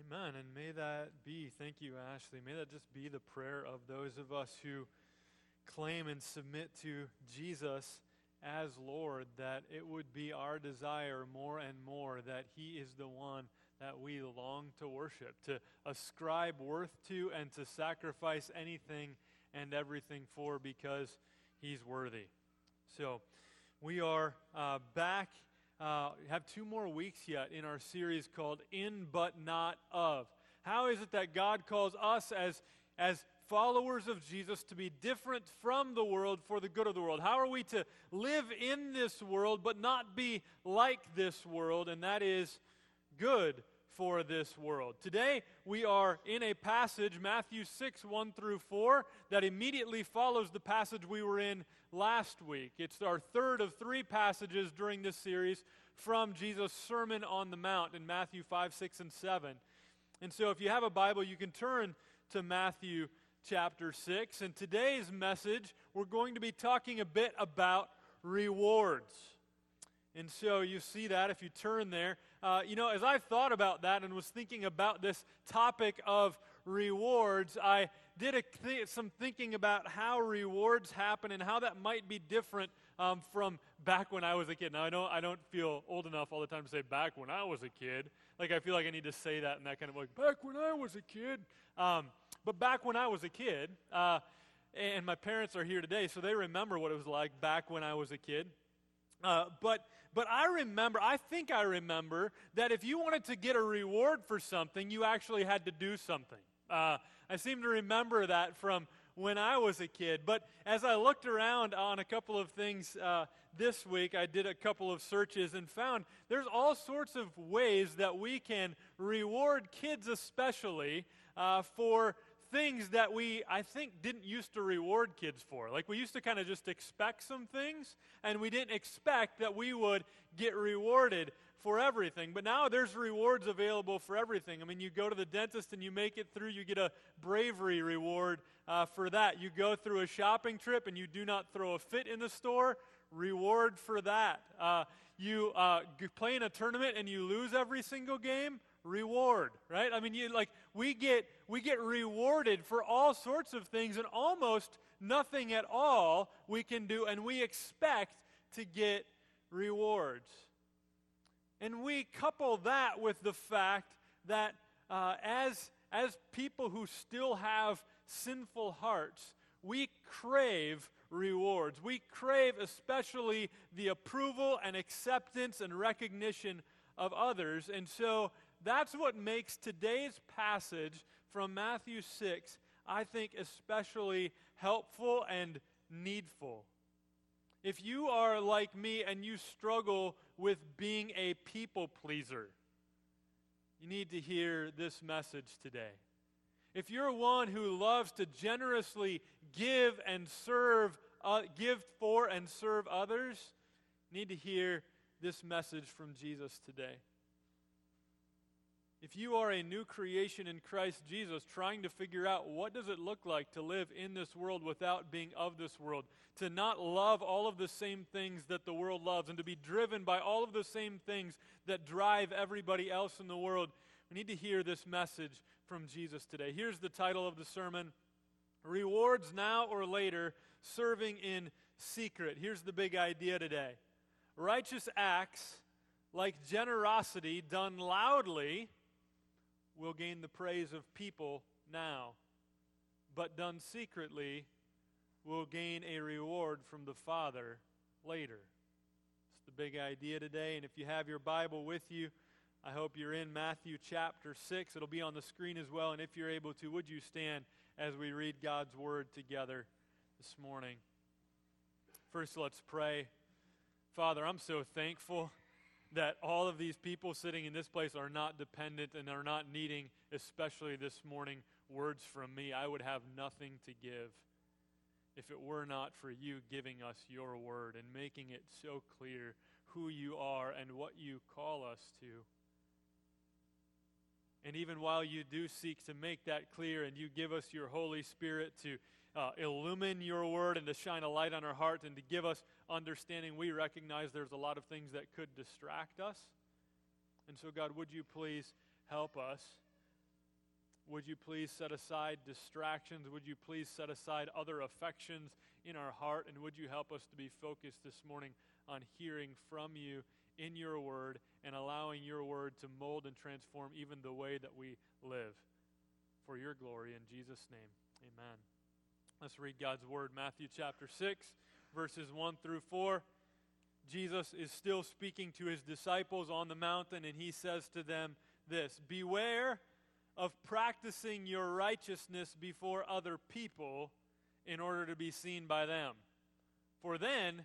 Amen. And may that be, thank you, Ashley, may that just be the prayer of those of us who claim and submit to Jesus as Lord, that it would be our desire more and more that He is the one that we long to worship, to ascribe worth to, and to sacrifice anything and everything for because He's worthy. So, we are uh, back uh, have two more weeks yet in our series called In But Not Of. How is it that God calls us as, as followers of Jesus to be different from the world for the good of the world? How are we to live in this world but not be like this world? And that is good for this world. Today, we are in a passage, Matthew 6, 1 through 4, that immediately follows the passage we were in last week. It's our third of three passages during this series from Jesus' Sermon on the Mount in Matthew 5, 6, and 7. And so, if you have a Bible, you can turn to Matthew chapter 6. And today's message, we're going to be talking a bit about rewards. And so you see that if you turn there. Uh, you know, as I thought about that and was thinking about this topic of rewards, I did th- some thinking about how rewards happen and how that might be different um, from back when I was a kid. Now, I don't, I don't feel old enough all the time to say back when I was a kid. Like, I feel like I need to say that in that kind of like, back when I was a kid. Um, but back when I was a kid, uh, and my parents are here today, so they remember what it was like back when I was a kid. Uh, but, but I remember, I think I remember, that if you wanted to get a reward for something, you actually had to do something. Uh, I seem to remember that from when I was a kid. But as I looked around on a couple of things uh, this week, I did a couple of searches and found there's all sorts of ways that we can reward kids, especially, uh, for things that we, I think, didn't used to reward kids for. Like we used to kind of just expect some things, and we didn't expect that we would get rewarded for everything. But now there's rewards available for everything. I mean, you go to the dentist and you make it through, you get a bravery reward uh, for that. You go through a shopping trip and you do not throw a fit in the store, reward for that. Uh, you uh, play in a tournament and you lose every single game, reward, right? I mean, you, like we get we get rewarded for all sorts of things, and almost nothing at all we can do, and we expect to get rewards. And we couple that with the fact that uh, as as people who still have sinful hearts, we crave rewards. We crave especially the approval and acceptance and recognition of others. And so that's what makes today's passage from Matthew 6, I think, especially helpful and needful. If you are like me and you struggle with being a people pleaser, you need to hear this message today. If you're one who loves to generously give and serve, uh, give for and serve others, need to hear this message from Jesus today. If you are a new creation in Christ Jesus, trying to figure out what does it look like to live in this world without being of this world, to not love all of the same things that the world loves, and to be driven by all of the same things that drive everybody else in the world, we need to hear this message from Jesus today. Here's the title of the sermon Rewards Now or Later, Serving in Secret. Here's the big idea today Righteous acts, like generosity done loudly, will gain the praise of people now, but done secretly will gain a reward from the Father later. It's the big idea today. And if you have your Bible with you, I hope you're in Matthew chapter 6. It'll be on the screen as well. And if you're able to, would you stand as we read God's word together this morning? First, let's pray. Father, I'm so thankful that all of these people sitting in this place are not dependent and are not needing, especially this morning, words from me. I would have nothing to give if it were not for you giving us your word and making it so clear who you are and what you call us to. And even while you do seek to make that clear and you give us your Holy Spirit to uh, illumine your word and to shine a light on our heart and to give us understanding, we recognize there's a lot of things that could distract us. And so, God, would you please help us would you please set aside distractions? Would you please set aside other affections in our heart? And would you help us to be focused this morning on hearing from you in your word and allowing your word to mold and transform even the way that we live? For your glory, in Jesus' name, amen. Let's read God's word, Matthew chapter 6, verses 1 through 4. Jesus is still speaking to his disciples on the mountain, and he says to them this Beware of practicing your righteousness before other people in order to be seen by them. For then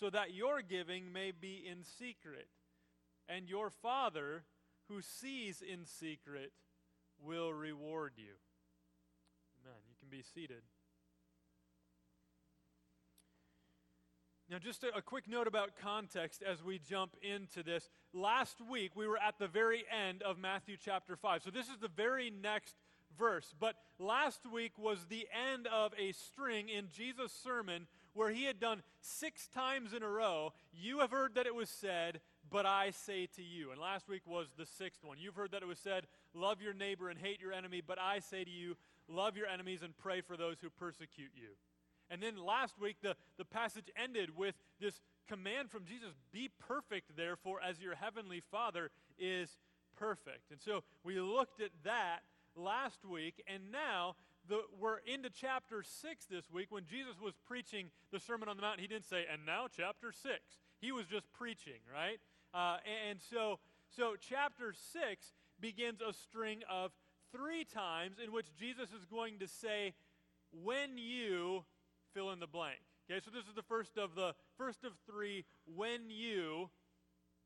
so that your giving may be in secret. And your Father, who sees in secret, will reward you. Amen. You can be seated. Now, just a, a, quick note about context as we jump into this. Last week, we were at the very end of Matthew chapter 5. So, this is the very next verse. But last week was the end of a string in Jesus' sermon where he had done six times in a row, You have heard that it was said, but I say to you. And last week was the sixth one. You've heard that it was said, Love your neighbor and hate your enemy, but I say to you, Love your enemies and pray for those who persecute you. And then last week, the, the passage ended with this command from Jesus Be perfect, therefore, as your heavenly Father is perfect. And so we looked at that last week, and now the, we're into chapter 6 this week. When Jesus was preaching the Sermon on the Mount, he didn't say, and now chapter 6. He was just preaching, right? Uh, and, and so, so chapter 6 begins a string of three times in which Jesus is going to say, when you fill in the blank. Okay, so this is the first of the first of three when you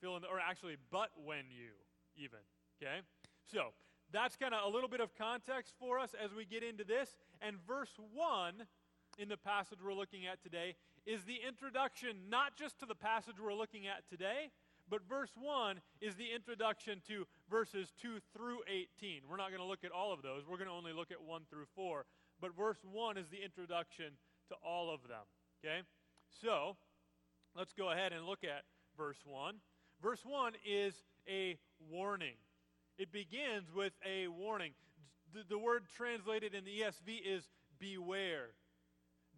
fill in the, or actually but when you even. Okay? So that's kind of a little bit of context for us as we get into this. And verse 1 in the passage we're looking at today is the introduction not just to the passage we're looking at today, but verse 1 is the introduction to verses 2 through 18. We're not going to look at all of those. We're going to only look at 1 through 4. But verse 1 is the introduction to all of them. Okay? So, let's go ahead and look at verse 1. Verse 1 is a warning. It begins with a warning. The, the word translated in the ESV is beware.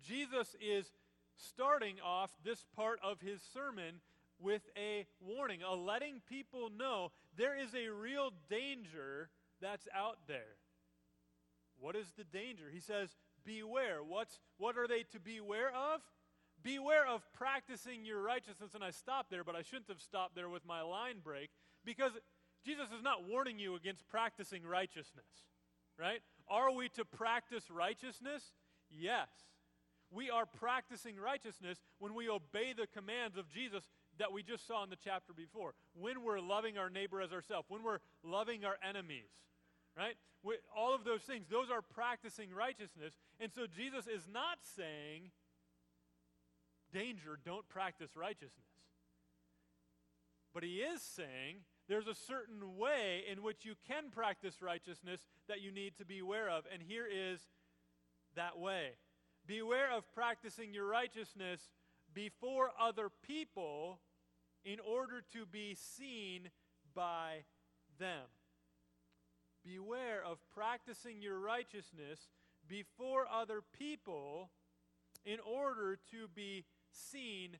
Jesus is starting off this part of his sermon with a warning, a letting people know there is a real danger that's out there. What is the danger? He says, beware. What's, what are they to beware of? Beware of practicing your righteousness. And I stopped there, but I shouldn't have stopped there with my line break because Jesus is not warning you against practicing righteousness, right? Are we to practice righteousness? Yes. We are practicing righteousness when we obey the commands of Jesus that we just saw in the chapter before. When we're loving our neighbor as ourselves, when we're loving our enemies, right? We, all of those things, those are practicing righteousness. And so Jesus is not saying, danger, don't practice righteousness. But he is saying, there's a certain way in which you can practice righteousness that you need to be aware of. And here is that way Beware of practicing your righteousness before other people in order to be seen by them. Beware of practicing your righteousness before other people in order to be seen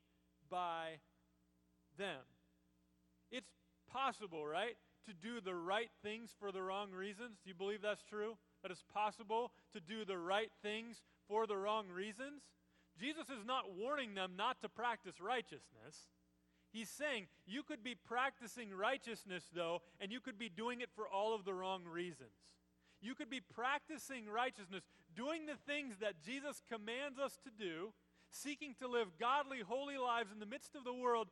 by them. It's possible, right? To do the right things for the wrong reasons. Do you believe that's true? That it's possible to do the right things for the wrong reasons? Jesus is not warning them not to practice righteousness. He's saying you could be practicing righteousness, though, and you could be doing it for all of the wrong reasons. You could be practicing righteousness, doing the things that Jesus commands us to do, seeking to live godly, holy lives in the midst of the world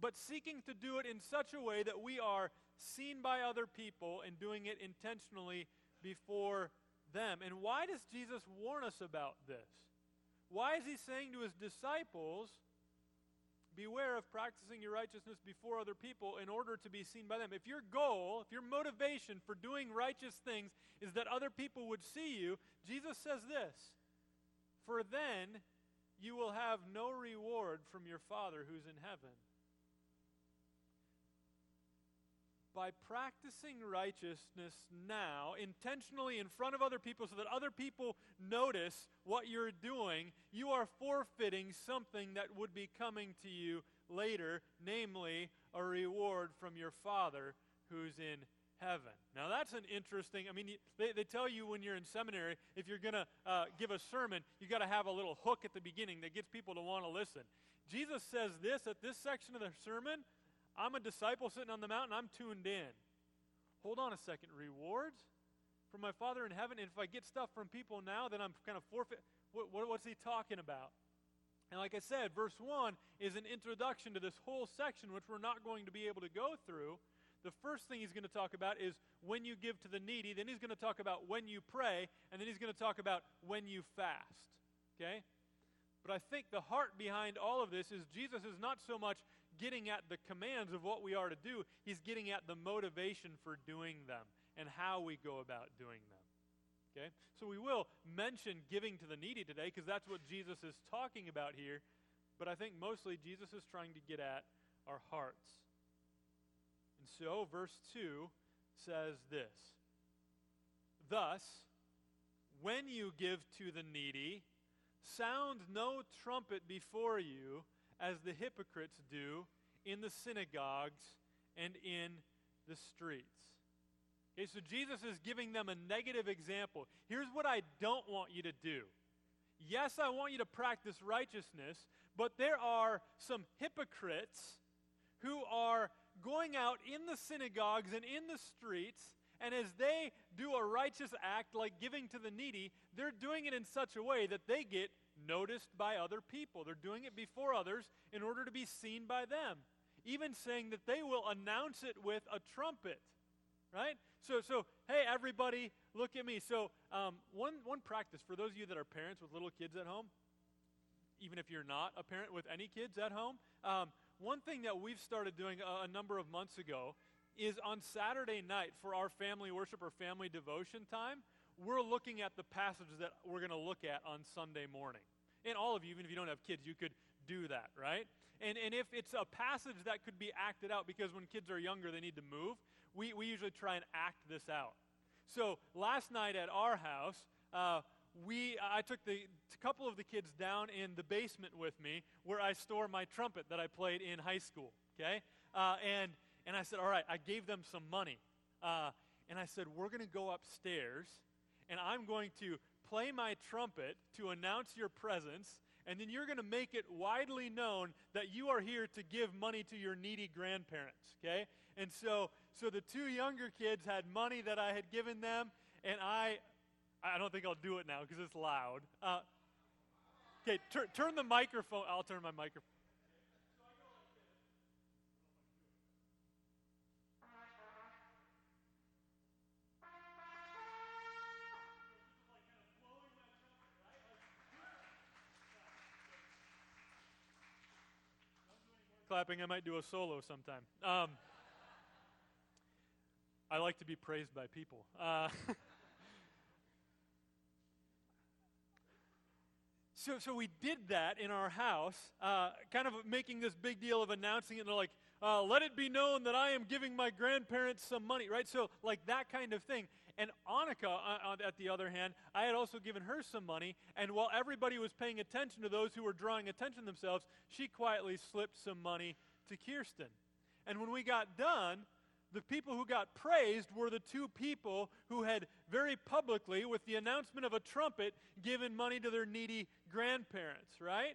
but seeking to do it in such a way that we are seen by other people and doing it intentionally before them. And why does Jesus warn us about this? Why is he saying to his disciples, Beware of practicing your righteousness before other people in order to be seen by them. If your goal, if your motivation for doing righteous things is that other people would see you, Jesus says this For then you will have no reward from your Father who's in heaven. By practicing righteousness now, intentionally in front of other people, so that other people notice what you're doing, you are forfeiting something that would be coming to you later, namely a reward from your Father who's in heaven. Now, that's an interesting, I mean, they, they tell you when you're in seminary, if you're going to uh, give a sermon, you got to have a little hook at the beginning that gets people to want to listen. Jesus says this at this section of the sermon I'm a disciple sitting on the mountain, I'm tuned in. Hold on a second. Rewards from my Father in heaven? And if I get stuff from people now, then I'm kind of forfeit. What, what, what's he talking about? And like I said, verse 1 is an introduction to this whole section, which we're not going to be able to go through. The first thing he's going to talk about is when you give to the needy. Then he's going to talk about when you pray. And then he's going to talk about when you fast. Okay? But I think the heart behind all of this is Jesus is not so much getting at the commands of what we are to do, he's getting at the motivation for doing them and how we go about doing them. Okay? So we will mention giving to the needy today because that's what Jesus is talking about here. But I think mostly Jesus is trying to get at our hearts. And so, verse 2 says this Thus, when you give to the needy, sound no trumpet before you as the hypocrites do in the synagogues and in the streets. Okay, so Jesus is giving them a negative example. Here's what I don't want you to do. Yes, I want you to practice righteousness, but there are some hypocrites who are going out in the synagogues and in the streets, and as they do a righteous act like giving to the needy, they're doing it in such a way that they get noticed by other people. They're doing it before others in order to be seen by them. Even saying that they will announce it with a trumpet. Right? So, so hey, everybody, look at me. So, um, one, one practice for those of you that are parents with little kids at home, even if you're not a parent with any kids at home, um, one thing that we've started doing a, a number of months ago is on Saturday night for our family worship or family devotion time, we're looking at the passages that we're going to look at on Sunday morning. And all of you, even if you don't have kids, you could do that, right? And, and if it's a passage that could be acted out, because when kids are younger, they need to move, we, we usually try and act this out. So last night at our house, uh, we, I took the a couple of the kids down in the basement with me where I store my trumpet that I played in high school, okay? Uh, and, and I said, all right, I gave them some money. Uh, and I said, we're going to go upstairs and I'm going to play my trumpet to announce your presence, and then you're going to make it widely known that you are here to give money to your needy grandparents, okay? And so so the two younger kids had money that I had given them, and I I don't think I'll do it now because it's loud. Uh, okay, tur- turn the microphone. I'll turn my microphone. Clapping. I might do a solo sometime. Um, I like to be praised by people. Uh, so, so we did that in our house, uh, kind of making this big deal of announcing it. And they're like, uh, let it be known that I am giving my grandparents some money, right? So, like that kind of thing. And Annika, uh, uh, at the other hand, I had also given her some money, and while everybody was paying attention to those who were drawing attention themselves, she quietly slipped some money to Kirsten. And when we got done, the people who got praised were the two people who had very publicly, with the announcement of a trumpet, given money to their needy grandparents, right?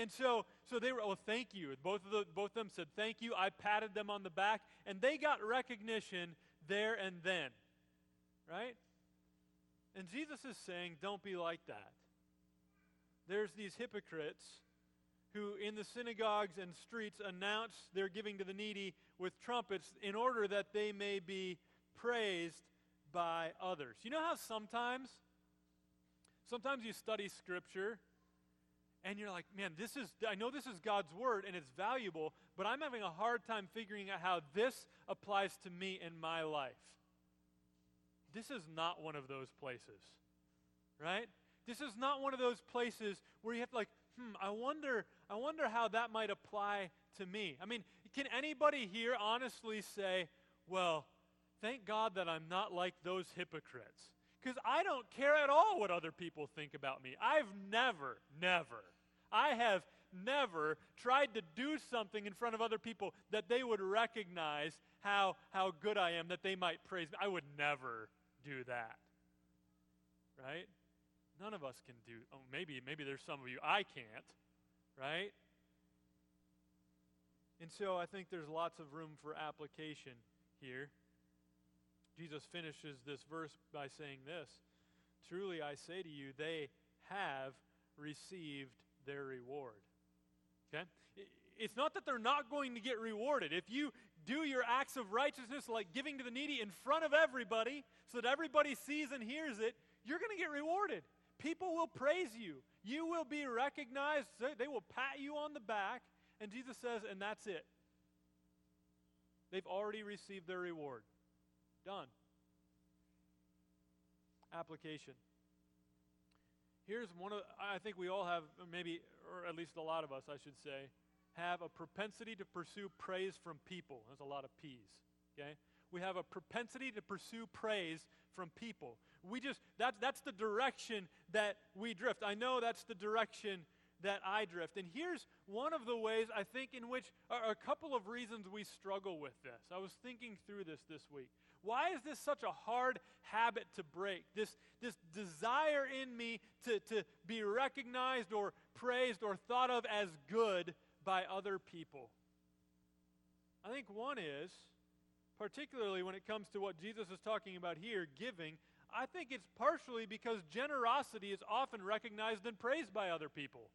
And so, so they were, oh, thank you. Both of, the, both of them said thank you. I patted them on the back, and they got recognition there and then right? And Jesus is saying, don't be like that. There's these hypocrites who, in the synagogues and streets, announce their giving to the needy with trumpets in order that they may be praised by others. You know how sometimes Sometimes you study Scripture and you're like, man, this is, I know this is God's Word and it's valuable, but I'm having a hard time figuring out how this applies to me in my life. This is not one of those places, right? This is not one of those places where you have to like, hmm, I wonder, I wonder how that might apply to me. I mean, can anybody here honestly say, well, thank God that I'm not like those hypocrites? Because I don't care at all what other people think about me. I've never, never, I have never tried to do something in front of other people that they would recognize how, how good I am, that they might praise me. I would never do that. Right? None of us can do. Oh, maybe maybe there's some of you I can't. Right? And so I think there's lots of room for application here. Jesus finishes this verse by saying this Truly I say to you, they have received their reward. Okay? It's not that they're not going to get rewarded. If you do your acts of righteousness, like giving to the needy in front of everybody, so that everybody sees and hears it, you're going to get rewarded. People will praise you. You will be recognized. They will pat you on the back. And Jesus says, and that's it. They've already received their reward. Done. Application. Here's one of, I think we all have, maybe, or at least a lot of us, I should say, have a propensity to pursue praise from people. There's a lot of P's, okay? We have a propensity to pursue praise from people. We just, that, that's the direction that we drift. I know that's the direction that I drift. And here's one of the ways I think in which a couple of reasons we struggle with this. I was thinking through this this week. Why is this such a hard habit to break? This, this desire in me to, to be recognized or praised or thought of as good by other people. I think one is, particularly when it comes to what Jesus is talking about here, giving, I think it's partially because generosity is often recognized and praised by other people.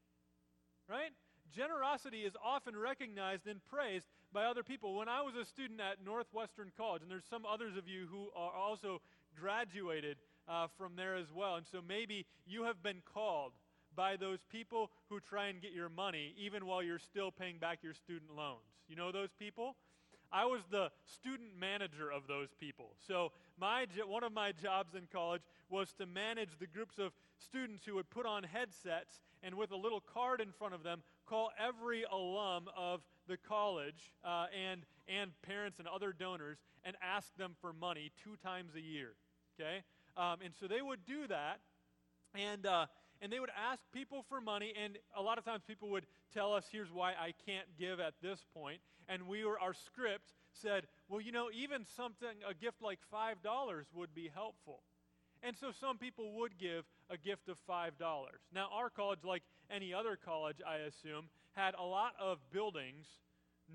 Right? Generosity is often recognized and praised by other people. When I was a student at Northwestern College, and there's some others of you who are also graduated uh, from there as well, and so maybe you have been called by those people who try and get your money even while you're still paying back your student loans. You know those people? I was the student manager of those people. So my one of my jobs in college was to manage the groups of students who would put on headsets and with a little card in front of them call every alum of the college uh, and and parents and other donors and ask them for money two times a year. Okay, um, and so they would do that, and. Uh, and they would ask people for money, and a lot of times people would tell us, here's why I can't give at this point. And we were, our script said, well, you know, even something, a gift like $5 would be helpful. And so some people would give a gift of $5. Now, our college, like any other college, I assume, had a lot of buildings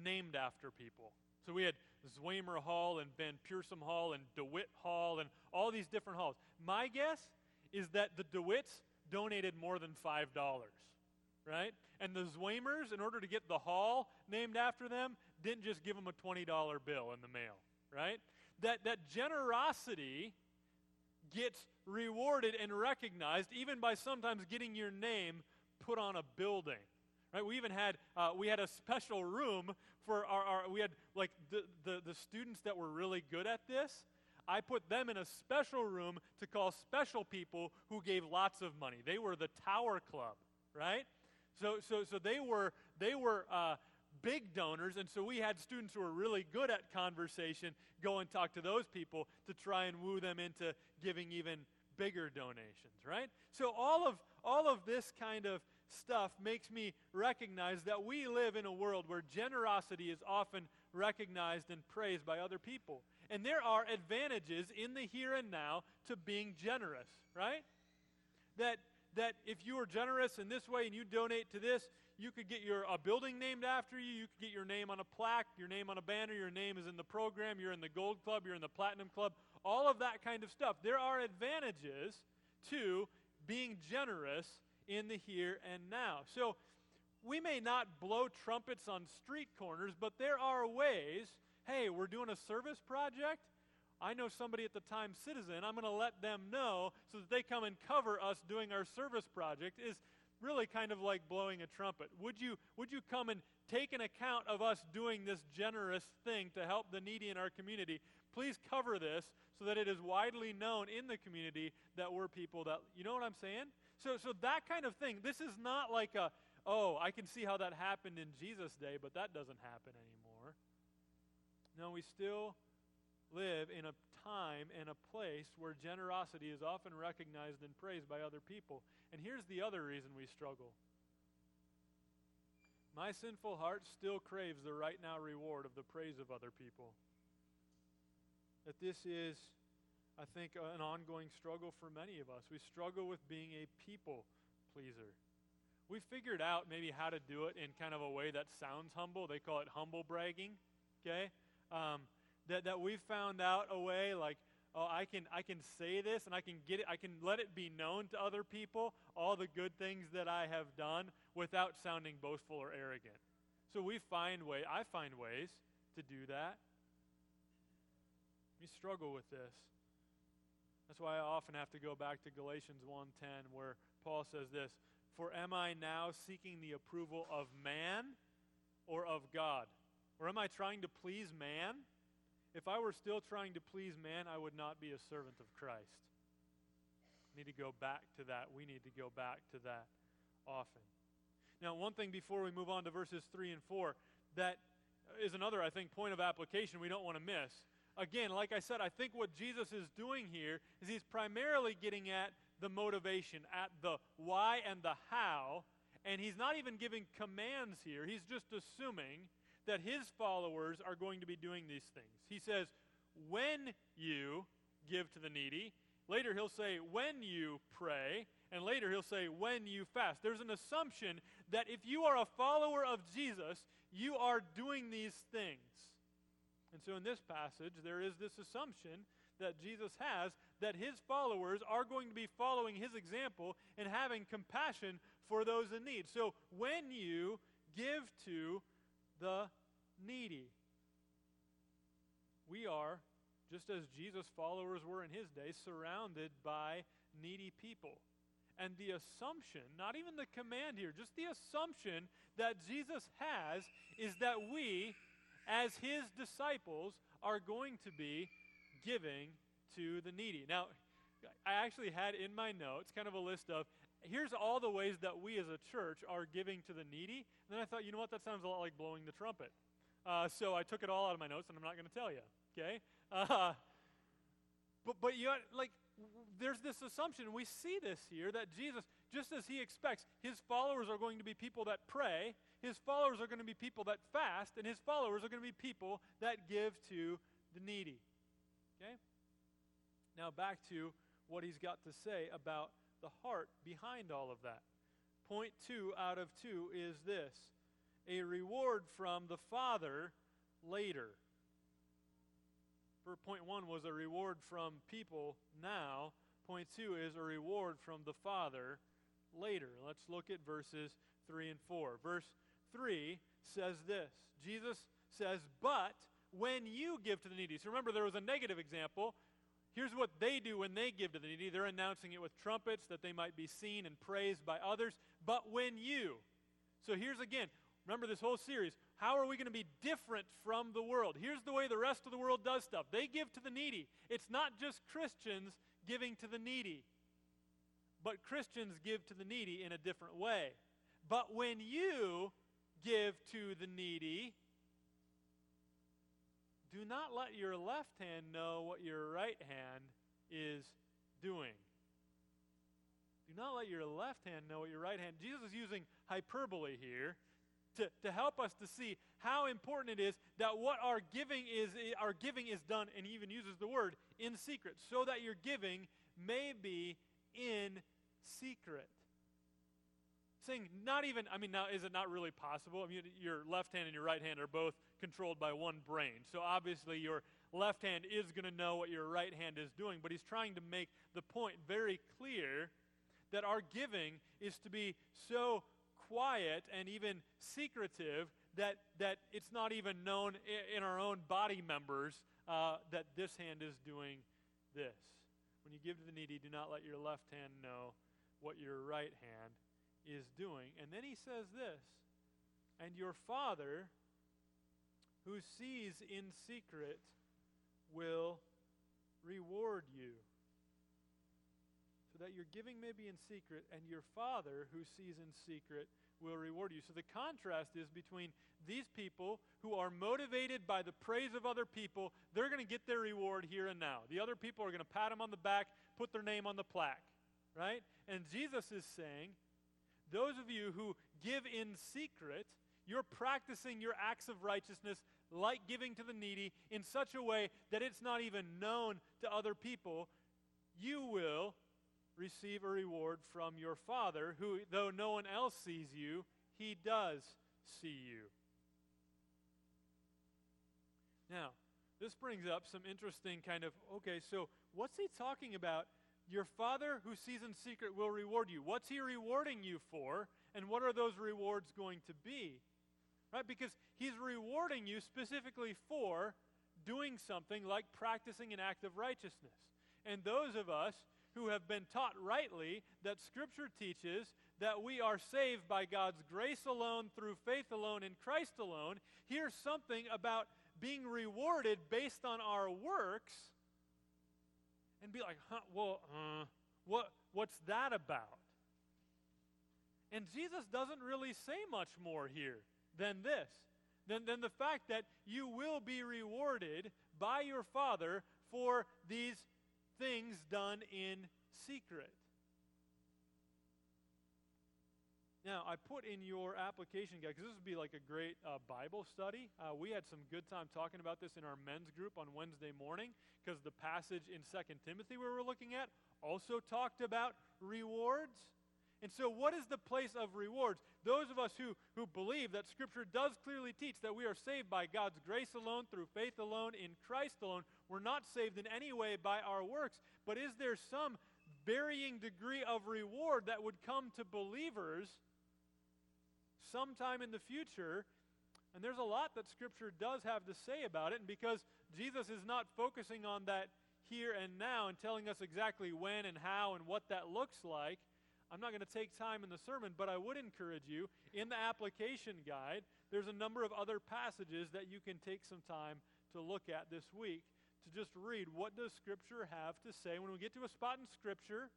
named after people. So we had Zwemer Hall and Van Peursem Hall and DeWitt Hall and all these different halls. My guess is that the DeWitts donated more than $5, right? And the Zwemers, in order to get the hall named after them, didn't just give them a $20 bill in the mail, right? That, that generosity gets rewarded and recognized even by sometimes getting your name put on a building right we even had uh, we had a special room for our, our we had like the, the, the students that were really good at this I put them in a special room to call special people who gave lots of money. They were the Tower Club, right? So, so, so they were, they were uh, big donors, and so we had students who were really good at conversation go and talk to those people to try and woo them into giving even bigger donations, right? So all of, all of this kind of stuff makes me recognize that we live in a world where generosity is often recognized and praised by other people. And there are advantages in the here and now to being generous, right? That that if you are generous in this way and you donate to this, you could get your a building named after you, you could get your name on a plaque, your name on a banner, your name is in the program, you're in the gold club, you're in the platinum club, all of that kind of stuff. There are advantages to being generous in the here and now. So we may not blow trumpets on street corners, but there are ways hey, we're doing a service project. I know somebody at the Times Citizen. I'm going to let them know so that they come and cover us doing our service project is really kind of like blowing a trumpet. Would you, would you come and take an account of us doing this generous thing to help the needy in our community? Please cover this so that it is widely known in the community that we're people that, you know what I'm saying? So, so that kind of thing. This is not like a, oh, I can see how that happened in Jesus' day, but that doesn't happen anymore. No, we still live in a time and a place where generosity is often recognized and praised by other people. And here's the other reason we struggle. My sinful heart still craves the right now reward of the praise of other people. That this is I think, an ongoing struggle for many of us. We struggle with being a people pleaser. We figured out maybe how to do it in kind of a way that sounds humble. They call it humble bragging, okay? Um, that, that we found out a way like, oh, I can, I can say this and I can get it, I can let it be known to other people, all the good things that I have done without sounding boastful or arrogant. So we find way, I find ways to do that. We struggle with this. That's why I often have to go back to Galatians 1:10 where Paul says this, "For am I now seeking the approval of man or of God? Or am I trying to please man? If I were still trying to please man, I would not be a servant of Christ." We need to go back to that. We need to go back to that often. Now, one thing before we move on to verses 3 and 4 that is another, I think, point of application we don't want to miss again, like I said, I think what Jesus is doing here is he's primarily getting at the motivation, at the why and the how. And he's not even giving commands here. He's just assuming that his followers are going to be doing these things. He says, when you give to the needy. Later he'll say, when you pray. And later he'll say, when you fast. There's an assumption that if you are a follower of Jesus, you are doing these things. And so in this passage, there is this assumption that Jesus has that his followers are going to be following his example and having compassion for those in need. So when you give to the needy, we are, just as Jesus' followers were in his day, surrounded by needy people. And the assumption, not even the command here, just the assumption that Jesus has is that we as his disciples, are going to be giving to the needy. Now, I actually had in my notes kind of a list of here's all the ways that we as a church are giving to the needy. And then I thought, you know what, that sounds a lot like blowing the trumpet. Uh, so I took it all out of my notes, and I'm not going to tell you. Okay, uh, but but you like there's this assumption we see this here that Jesus, just as he expects, his followers are going to be people that pray his followers are going to be people that fast, and his followers are going to be people that give to the needy. Okay? Now, back to what he's got to say about the heart behind all of that. Point two out of two is this a reward from the Father later. For point one was a reward from people now. Point two is a reward from the Father later. Let's look at verses 3 and 4. Verse 3 says this Jesus says, But when you give to the needy. So remember, there was a negative example. Here's what they do when they give to the needy they're announcing it with trumpets that they might be seen and praised by others. But when you. So here's again, remember this whole series. How are we going to be different from the world? Here's the way the rest of the world does stuff they give to the needy. It's not just Christians giving to the needy, but Christians give to the needy in a different way. But when you give to the needy. Do not let your left hand know what your right hand is doing. Do not let your left hand know what your right hand. Jesus is using hyperbole here to, to help us to see how important it is that what our giving is our giving is done, and he even uses the word in secret, so that your giving may be in secret saying not even, I mean, now is it not really possible? I mean, your left hand and your right hand are both controlled by one brain. So obviously your left hand is going to know what your right hand is doing, but he's trying to make the point very clear that our giving is to be so quiet and even secretive that, that it's not even known in our own body members uh, that this hand is doing this. When you give to the needy, do not let your left hand know what your right hand is doing. And then he says this And your Father, who sees in secret, will reward you. So that your giving may be in secret, and your Father, who sees in secret, will reward you. So the contrast is between these people who are motivated by the praise of other people, they're going to get their reward here and now. The other people are going to pat them on the back, put their name on the plaque, right? And Jesus is saying, those of you who give in secret, you're practicing your acts of righteousness like giving to the needy in such a way that it's not even known to other people. You will receive a reward from your Father, who, though no one else sees you, he does see you. Now, this brings up some interesting kind of okay, so what's he talking about? Your Father who sees in secret will reward you. What's he rewarding you for? And what are those rewards going to be? Right? Because he's rewarding you specifically for doing something like practicing an act of righteousness. And those of us who have been taught rightly that Scripture teaches that we are saved by God's grace alone, through faith alone, in Christ alone, hear something about being rewarded based on our works and be like, huh, well, uh, what, what's that about? And Jesus doesn't really say much more here than this, than, than the fact that you will be rewarded by your Father for these things done in secret. Now, I put in your application guide, because this would be like a great uh, Bible study. Uh, we had some good time talking about this in our men's group on Wednesday morning, because the passage in 2 Timothy we were looking at also talked about rewards. And so, what is the place of rewards? Those of us who, who believe that Scripture does clearly teach that we are saved by God's grace alone, through faith alone, in Christ alone, we're not saved in any way by our works. But is there some varying degree of reward that would come to believers sometime in the future? And there's a lot that Scripture does have to say about it. And because Jesus is not focusing on that here and now and telling us exactly when and how and what that looks like, I'm not going to take time in the sermon, but I would encourage you in the application guide, there's a number of other passages that you can take some time to look at this week to just read what does scripture have to say. When we get to a spot in scripture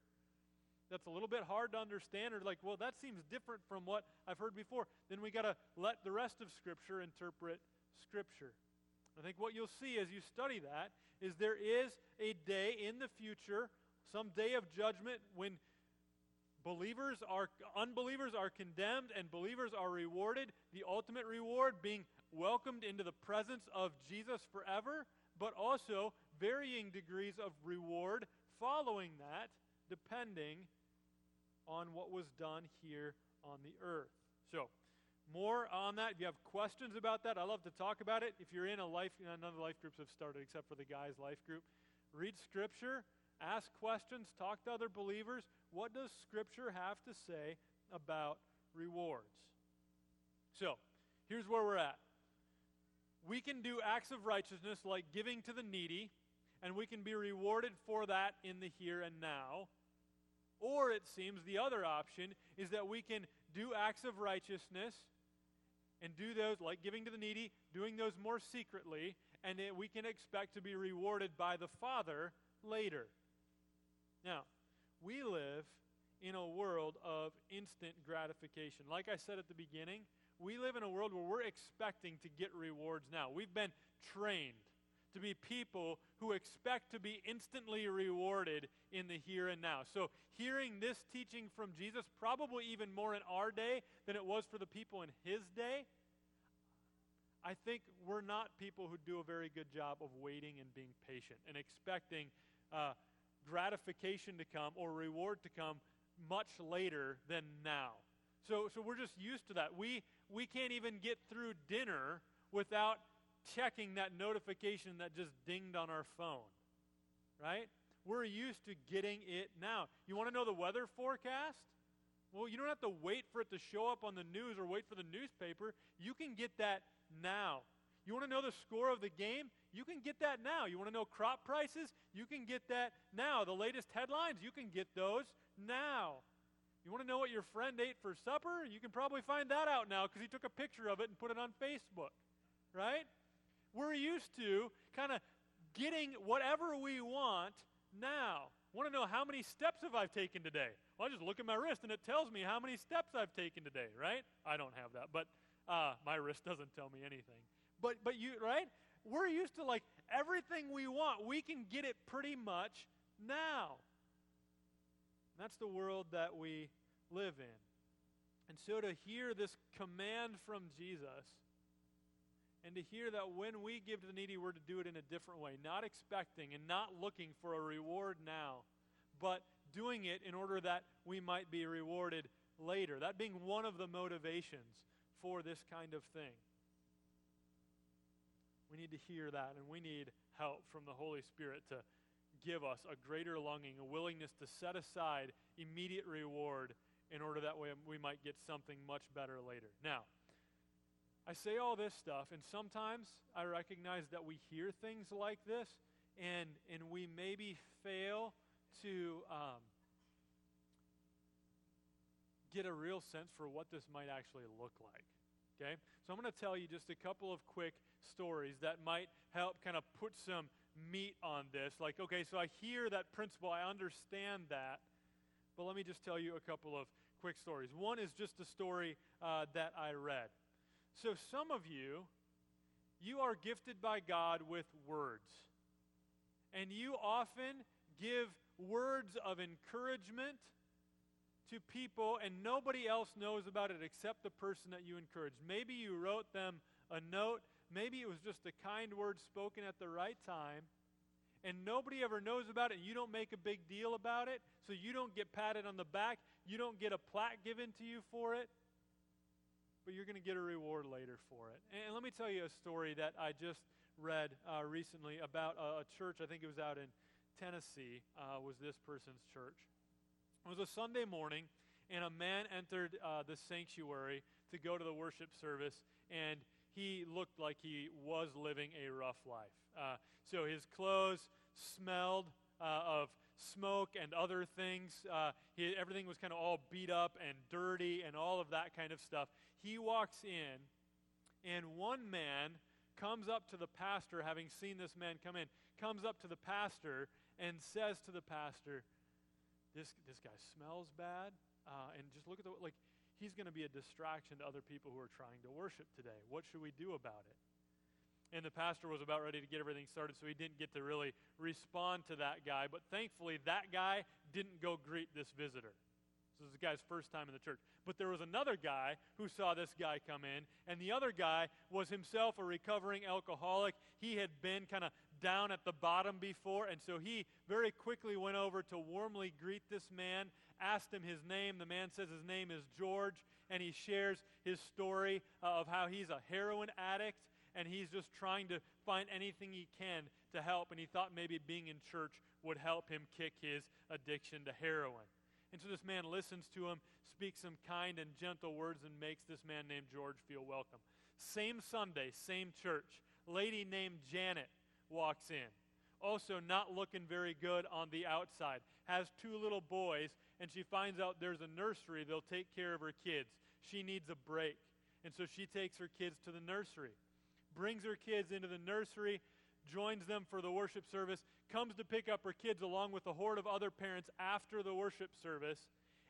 that's a little bit hard to understand or like well that seems different from what i've heard before then we got to let the rest of scripture interpret scripture. I think what you'll see as you study that is there is a day in the future some day of judgment when Believers are unbelievers are condemned and believers are rewarded. The ultimate reward being welcomed into the presence of Jesus forever, but also varying degrees of reward following that depending on what was done here on the earth. So, more on that. If you have questions about that, I love to talk about it. If you're in a life, none of the life groups have started except for the guys' life group. Read Scripture, ask questions, talk to other believers. What does Scripture have to say about rewards? So, here's where we're at. We can do acts of righteousness like giving to the needy, and we can be rewarded for that in the here and now. Or it seems the other option is that we can do acts of righteousness and do those like giving to the needy, doing those more secretly, and we can expect to be rewarded by the Father later. Now, we live in a world of instant gratification. Like I said at the beginning, we live in a world where we're expecting to get rewards now. We've been trained to be people who expect to be instantly rewarded in the here and now. So, hearing this teaching from Jesus, probably even more in our day than it was for the people in his day, I think we're not people who do a very good job of waiting and being patient and expecting uh, gratification to come or reward to come much later than now. So, so we're just used to that. We, we can't even get through dinner without checking that notification that just dinged on our phone, right? We're used to getting it now. You want to know the weather forecast? Well, you don't have to wait for it to show up on the news or wait for the newspaper. You can get that now. You want to know the score of the game? You can get that now. You want to know crop prices? You can get that now. The latest headlines? You can get those now. You want to know what your friend ate for supper? You can probably find that out now because he took a picture of it and put it on Facebook, right? We're used to kind of getting whatever we want now. Want to know how many steps have I taken today? Well, I just look at my wrist and it tells me how many steps I've taken today, right? I don't have that, but uh, my wrist doesn't tell me anything. But but you right? We're used to like everything we want. We can get it pretty much now. That's the world that we live in. And so to hear this command from Jesus and to hear that when we give to the needy, we're to do it in a different way, not expecting and not looking for a reward now, but doing it in order that we might be rewarded later. That being one of the motivations for this kind of thing. We need to hear that, and we need help from the Holy Spirit to give us a greater longing, a willingness to set aside immediate reward in order that way we might get something much better later. Now, I say all this stuff, and sometimes I recognize that we hear things like this, and, and we maybe fail to um, get a real sense for what this might actually look like. Okay? So I'm going to tell you just a couple of quick stories that might help kind of put some meat on this. Like, okay, so I hear that principle, I understand that, but let me just tell you a couple of quick stories. One is just a story uh, that I read. So, some of you, you are gifted by God with words, and you often give words of encouragement to people, and nobody else knows about it except the person that you encouraged. Maybe you wrote them a note Maybe it was just a kind word spoken at the right time, and nobody ever knows about it, and you don't make a big deal about it, so you don't get patted on the back, you don't get a plaque given to you for it, but you're going to get a reward later for it. And let me tell you a story that I just read uh, recently about a, a, church, I think it was out in Tennessee, uh, was this person's church. It was a Sunday morning, and a man entered uh, the sanctuary to go to the worship service, and he looked like he was living a rough life. Uh, so his clothes smelled uh, of smoke and other things. Uh, he, everything was kind of all beat up and dirty and all of that kind of stuff. He walks in, and one man comes up to the pastor, having seen this man come in, comes up to the pastor and says to the pastor, This, this guy smells bad. Uh, and just look at the, like, he's going to be a distraction to other people who are trying to worship today. What should we do about it? And the pastor was about ready to get everything started, so he didn't get to really respond to that guy. But thankfully, that guy didn't go greet this visitor. This is the guy's first time in the church. But there was another guy who saw this guy come in, and the other guy was himself a recovering alcoholic. He had been kind of down at the bottom before, and so he very quickly went over to warmly greet this man asked him his name. The man says his name is George, and he shares his story uh, of how he's a heroin addict and he's just trying to find anything he can to help. And he thought maybe being in church would help him kick his addiction to heroin. And so this man listens to him, speaks some kind and gentle words, and makes this man named George feel welcome. Same Sunday, same church. Lady named Janet walks in also not looking very good on the outside. Has two little boys, and she finds out there's a nursery. They'll take care of her kids. She needs a break. And so she takes her kids to the nursery, brings her kids into the nursery, joins them for the worship service, comes to pick up her kids along with a horde of other parents after the worship service.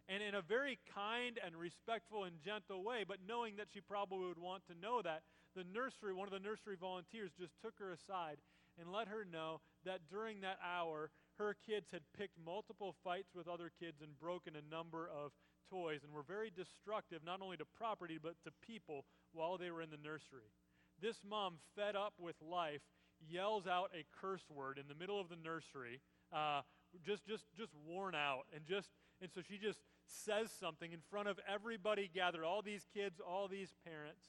And in a very kind and respectful and gentle way, but knowing that she probably would want to know that, the nursery, one of the nursery volunteers, just took her aside and let her know that during that hour, her kids had picked multiple fights with other kids and broken a number of toys and were very destructive, not only to property, but to people while they were in the nursery. This mom, fed up with life, yells out a curse word in the middle of the nursery, uh, just, just, just worn out. And, just, and so she just says something in front of everybody gathered, all these kids, all these parents.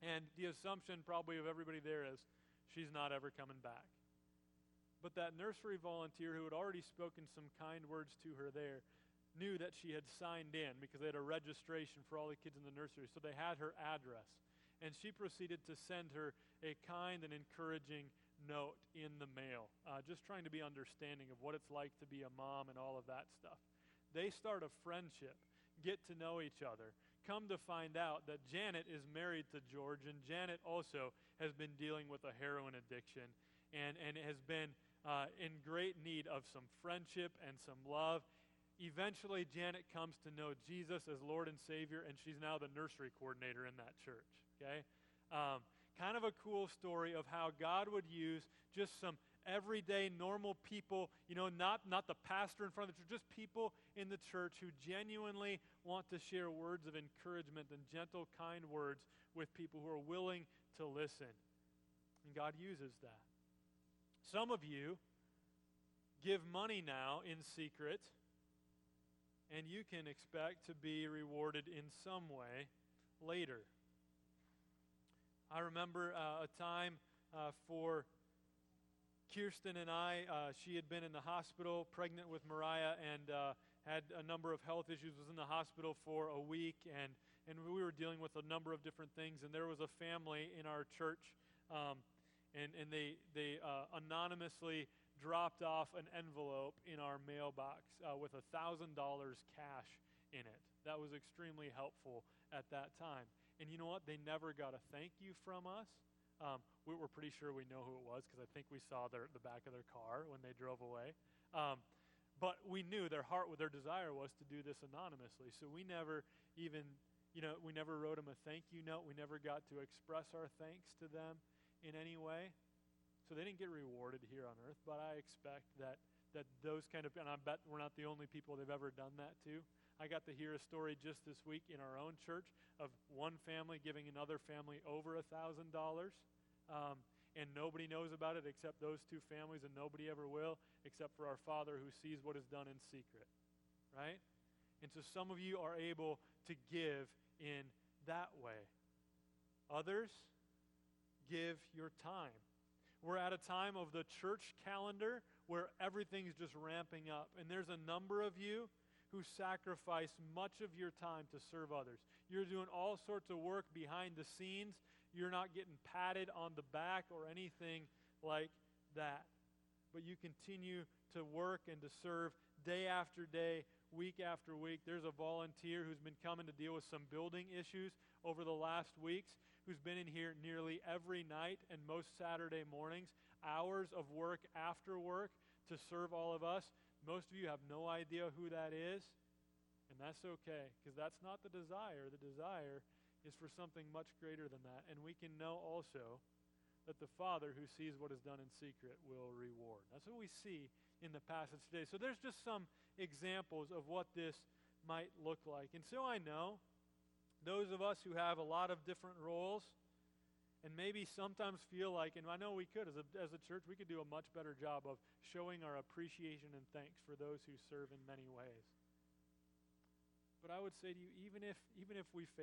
And the assumption, probably, of everybody there is she's not ever coming back. But that nursery volunteer who had already spoken some kind words to her there knew that she had signed in because they had a registration for all the kids in the nursery. So they had her address. and she proceeded to send her a kind and encouraging note in the mail, uh, just trying to be understanding of what it's like to be a mom and all of that stuff. They start a friendship, get to know each other. Come to find out that Janet is married to George, and Janet also has been dealing with a heroin addiction and, and has been uh, in great need of some friendship and some love. Eventually, Janet comes to know Jesus as Lord and Savior, and she's now the nursery coordinator in that church. Okay? Um, kind of a cool story of how God would use just some everyday, normal people, you know, not, not the pastor in front of the church, just people in the church who genuinely want to share words of encouragement and gentle, kind words with people who are willing to listen. And God uses that. Some of you give money now in secret, and you can expect to be rewarded in some way later. I remember uh, a time uh, for Kirsten and I. Uh, she had been in the hospital, pregnant with Mariah, and uh, had a number of health issues. Was in the hospital for a week, and and we were dealing with a number of different things. And there was a family in our church, um, and and they they uh, anonymously dropped off an envelope in our mailbox uh, with a thousand dollars cash in it. That was extremely helpful at that time. And you know what? They never got a thank you from us. Um, we were pretty sure we know who it was because I think we saw their, the back of their car when they drove away. Um, but we knew their heart, their desire was to do this anonymously. So we never even, you know, we never wrote them a thank you note. We never got to express our thanks to them in any way. So they didn't get rewarded here on earth. But I expect that that those kind of, and I bet we're not the only people they've ever done that to. I got to hear a story just this week in our own church of one family giving another family over a thousand dollars, um, and nobody knows about it except those two families, and nobody ever will, except for our Father who sees what is done in secret, right? And so some of you are able to give in that way. Others give your time. We're at a time of the church calendar where everything's just ramping up, and there's a number of you who sacrifice much of your time to serve others. You're doing all sorts of work behind the scenes. You're not getting patted on the back or anything like that. But you continue to work and to serve day after day, week after week. There's a volunteer who's been coming to deal with some building issues over the last weeks, who's been in here nearly every night and most Saturday mornings, hours of work after work to serve all of us. Most of you have no idea who that is, and that's okay, because that's not the desire. The desire is for something much greater than that. And we can know also that the Father who sees what is done in secret will reward. That's what we see in the passage today. So there's just some examples of what this might look like. And so I know those of us who have a lot of different roles, and maybe sometimes feel like, and I know we could, as a, as a church, we could do a much better job of showing our appreciation and thanks for those who serve in many ways. But I would say to you, even if, even if we fail,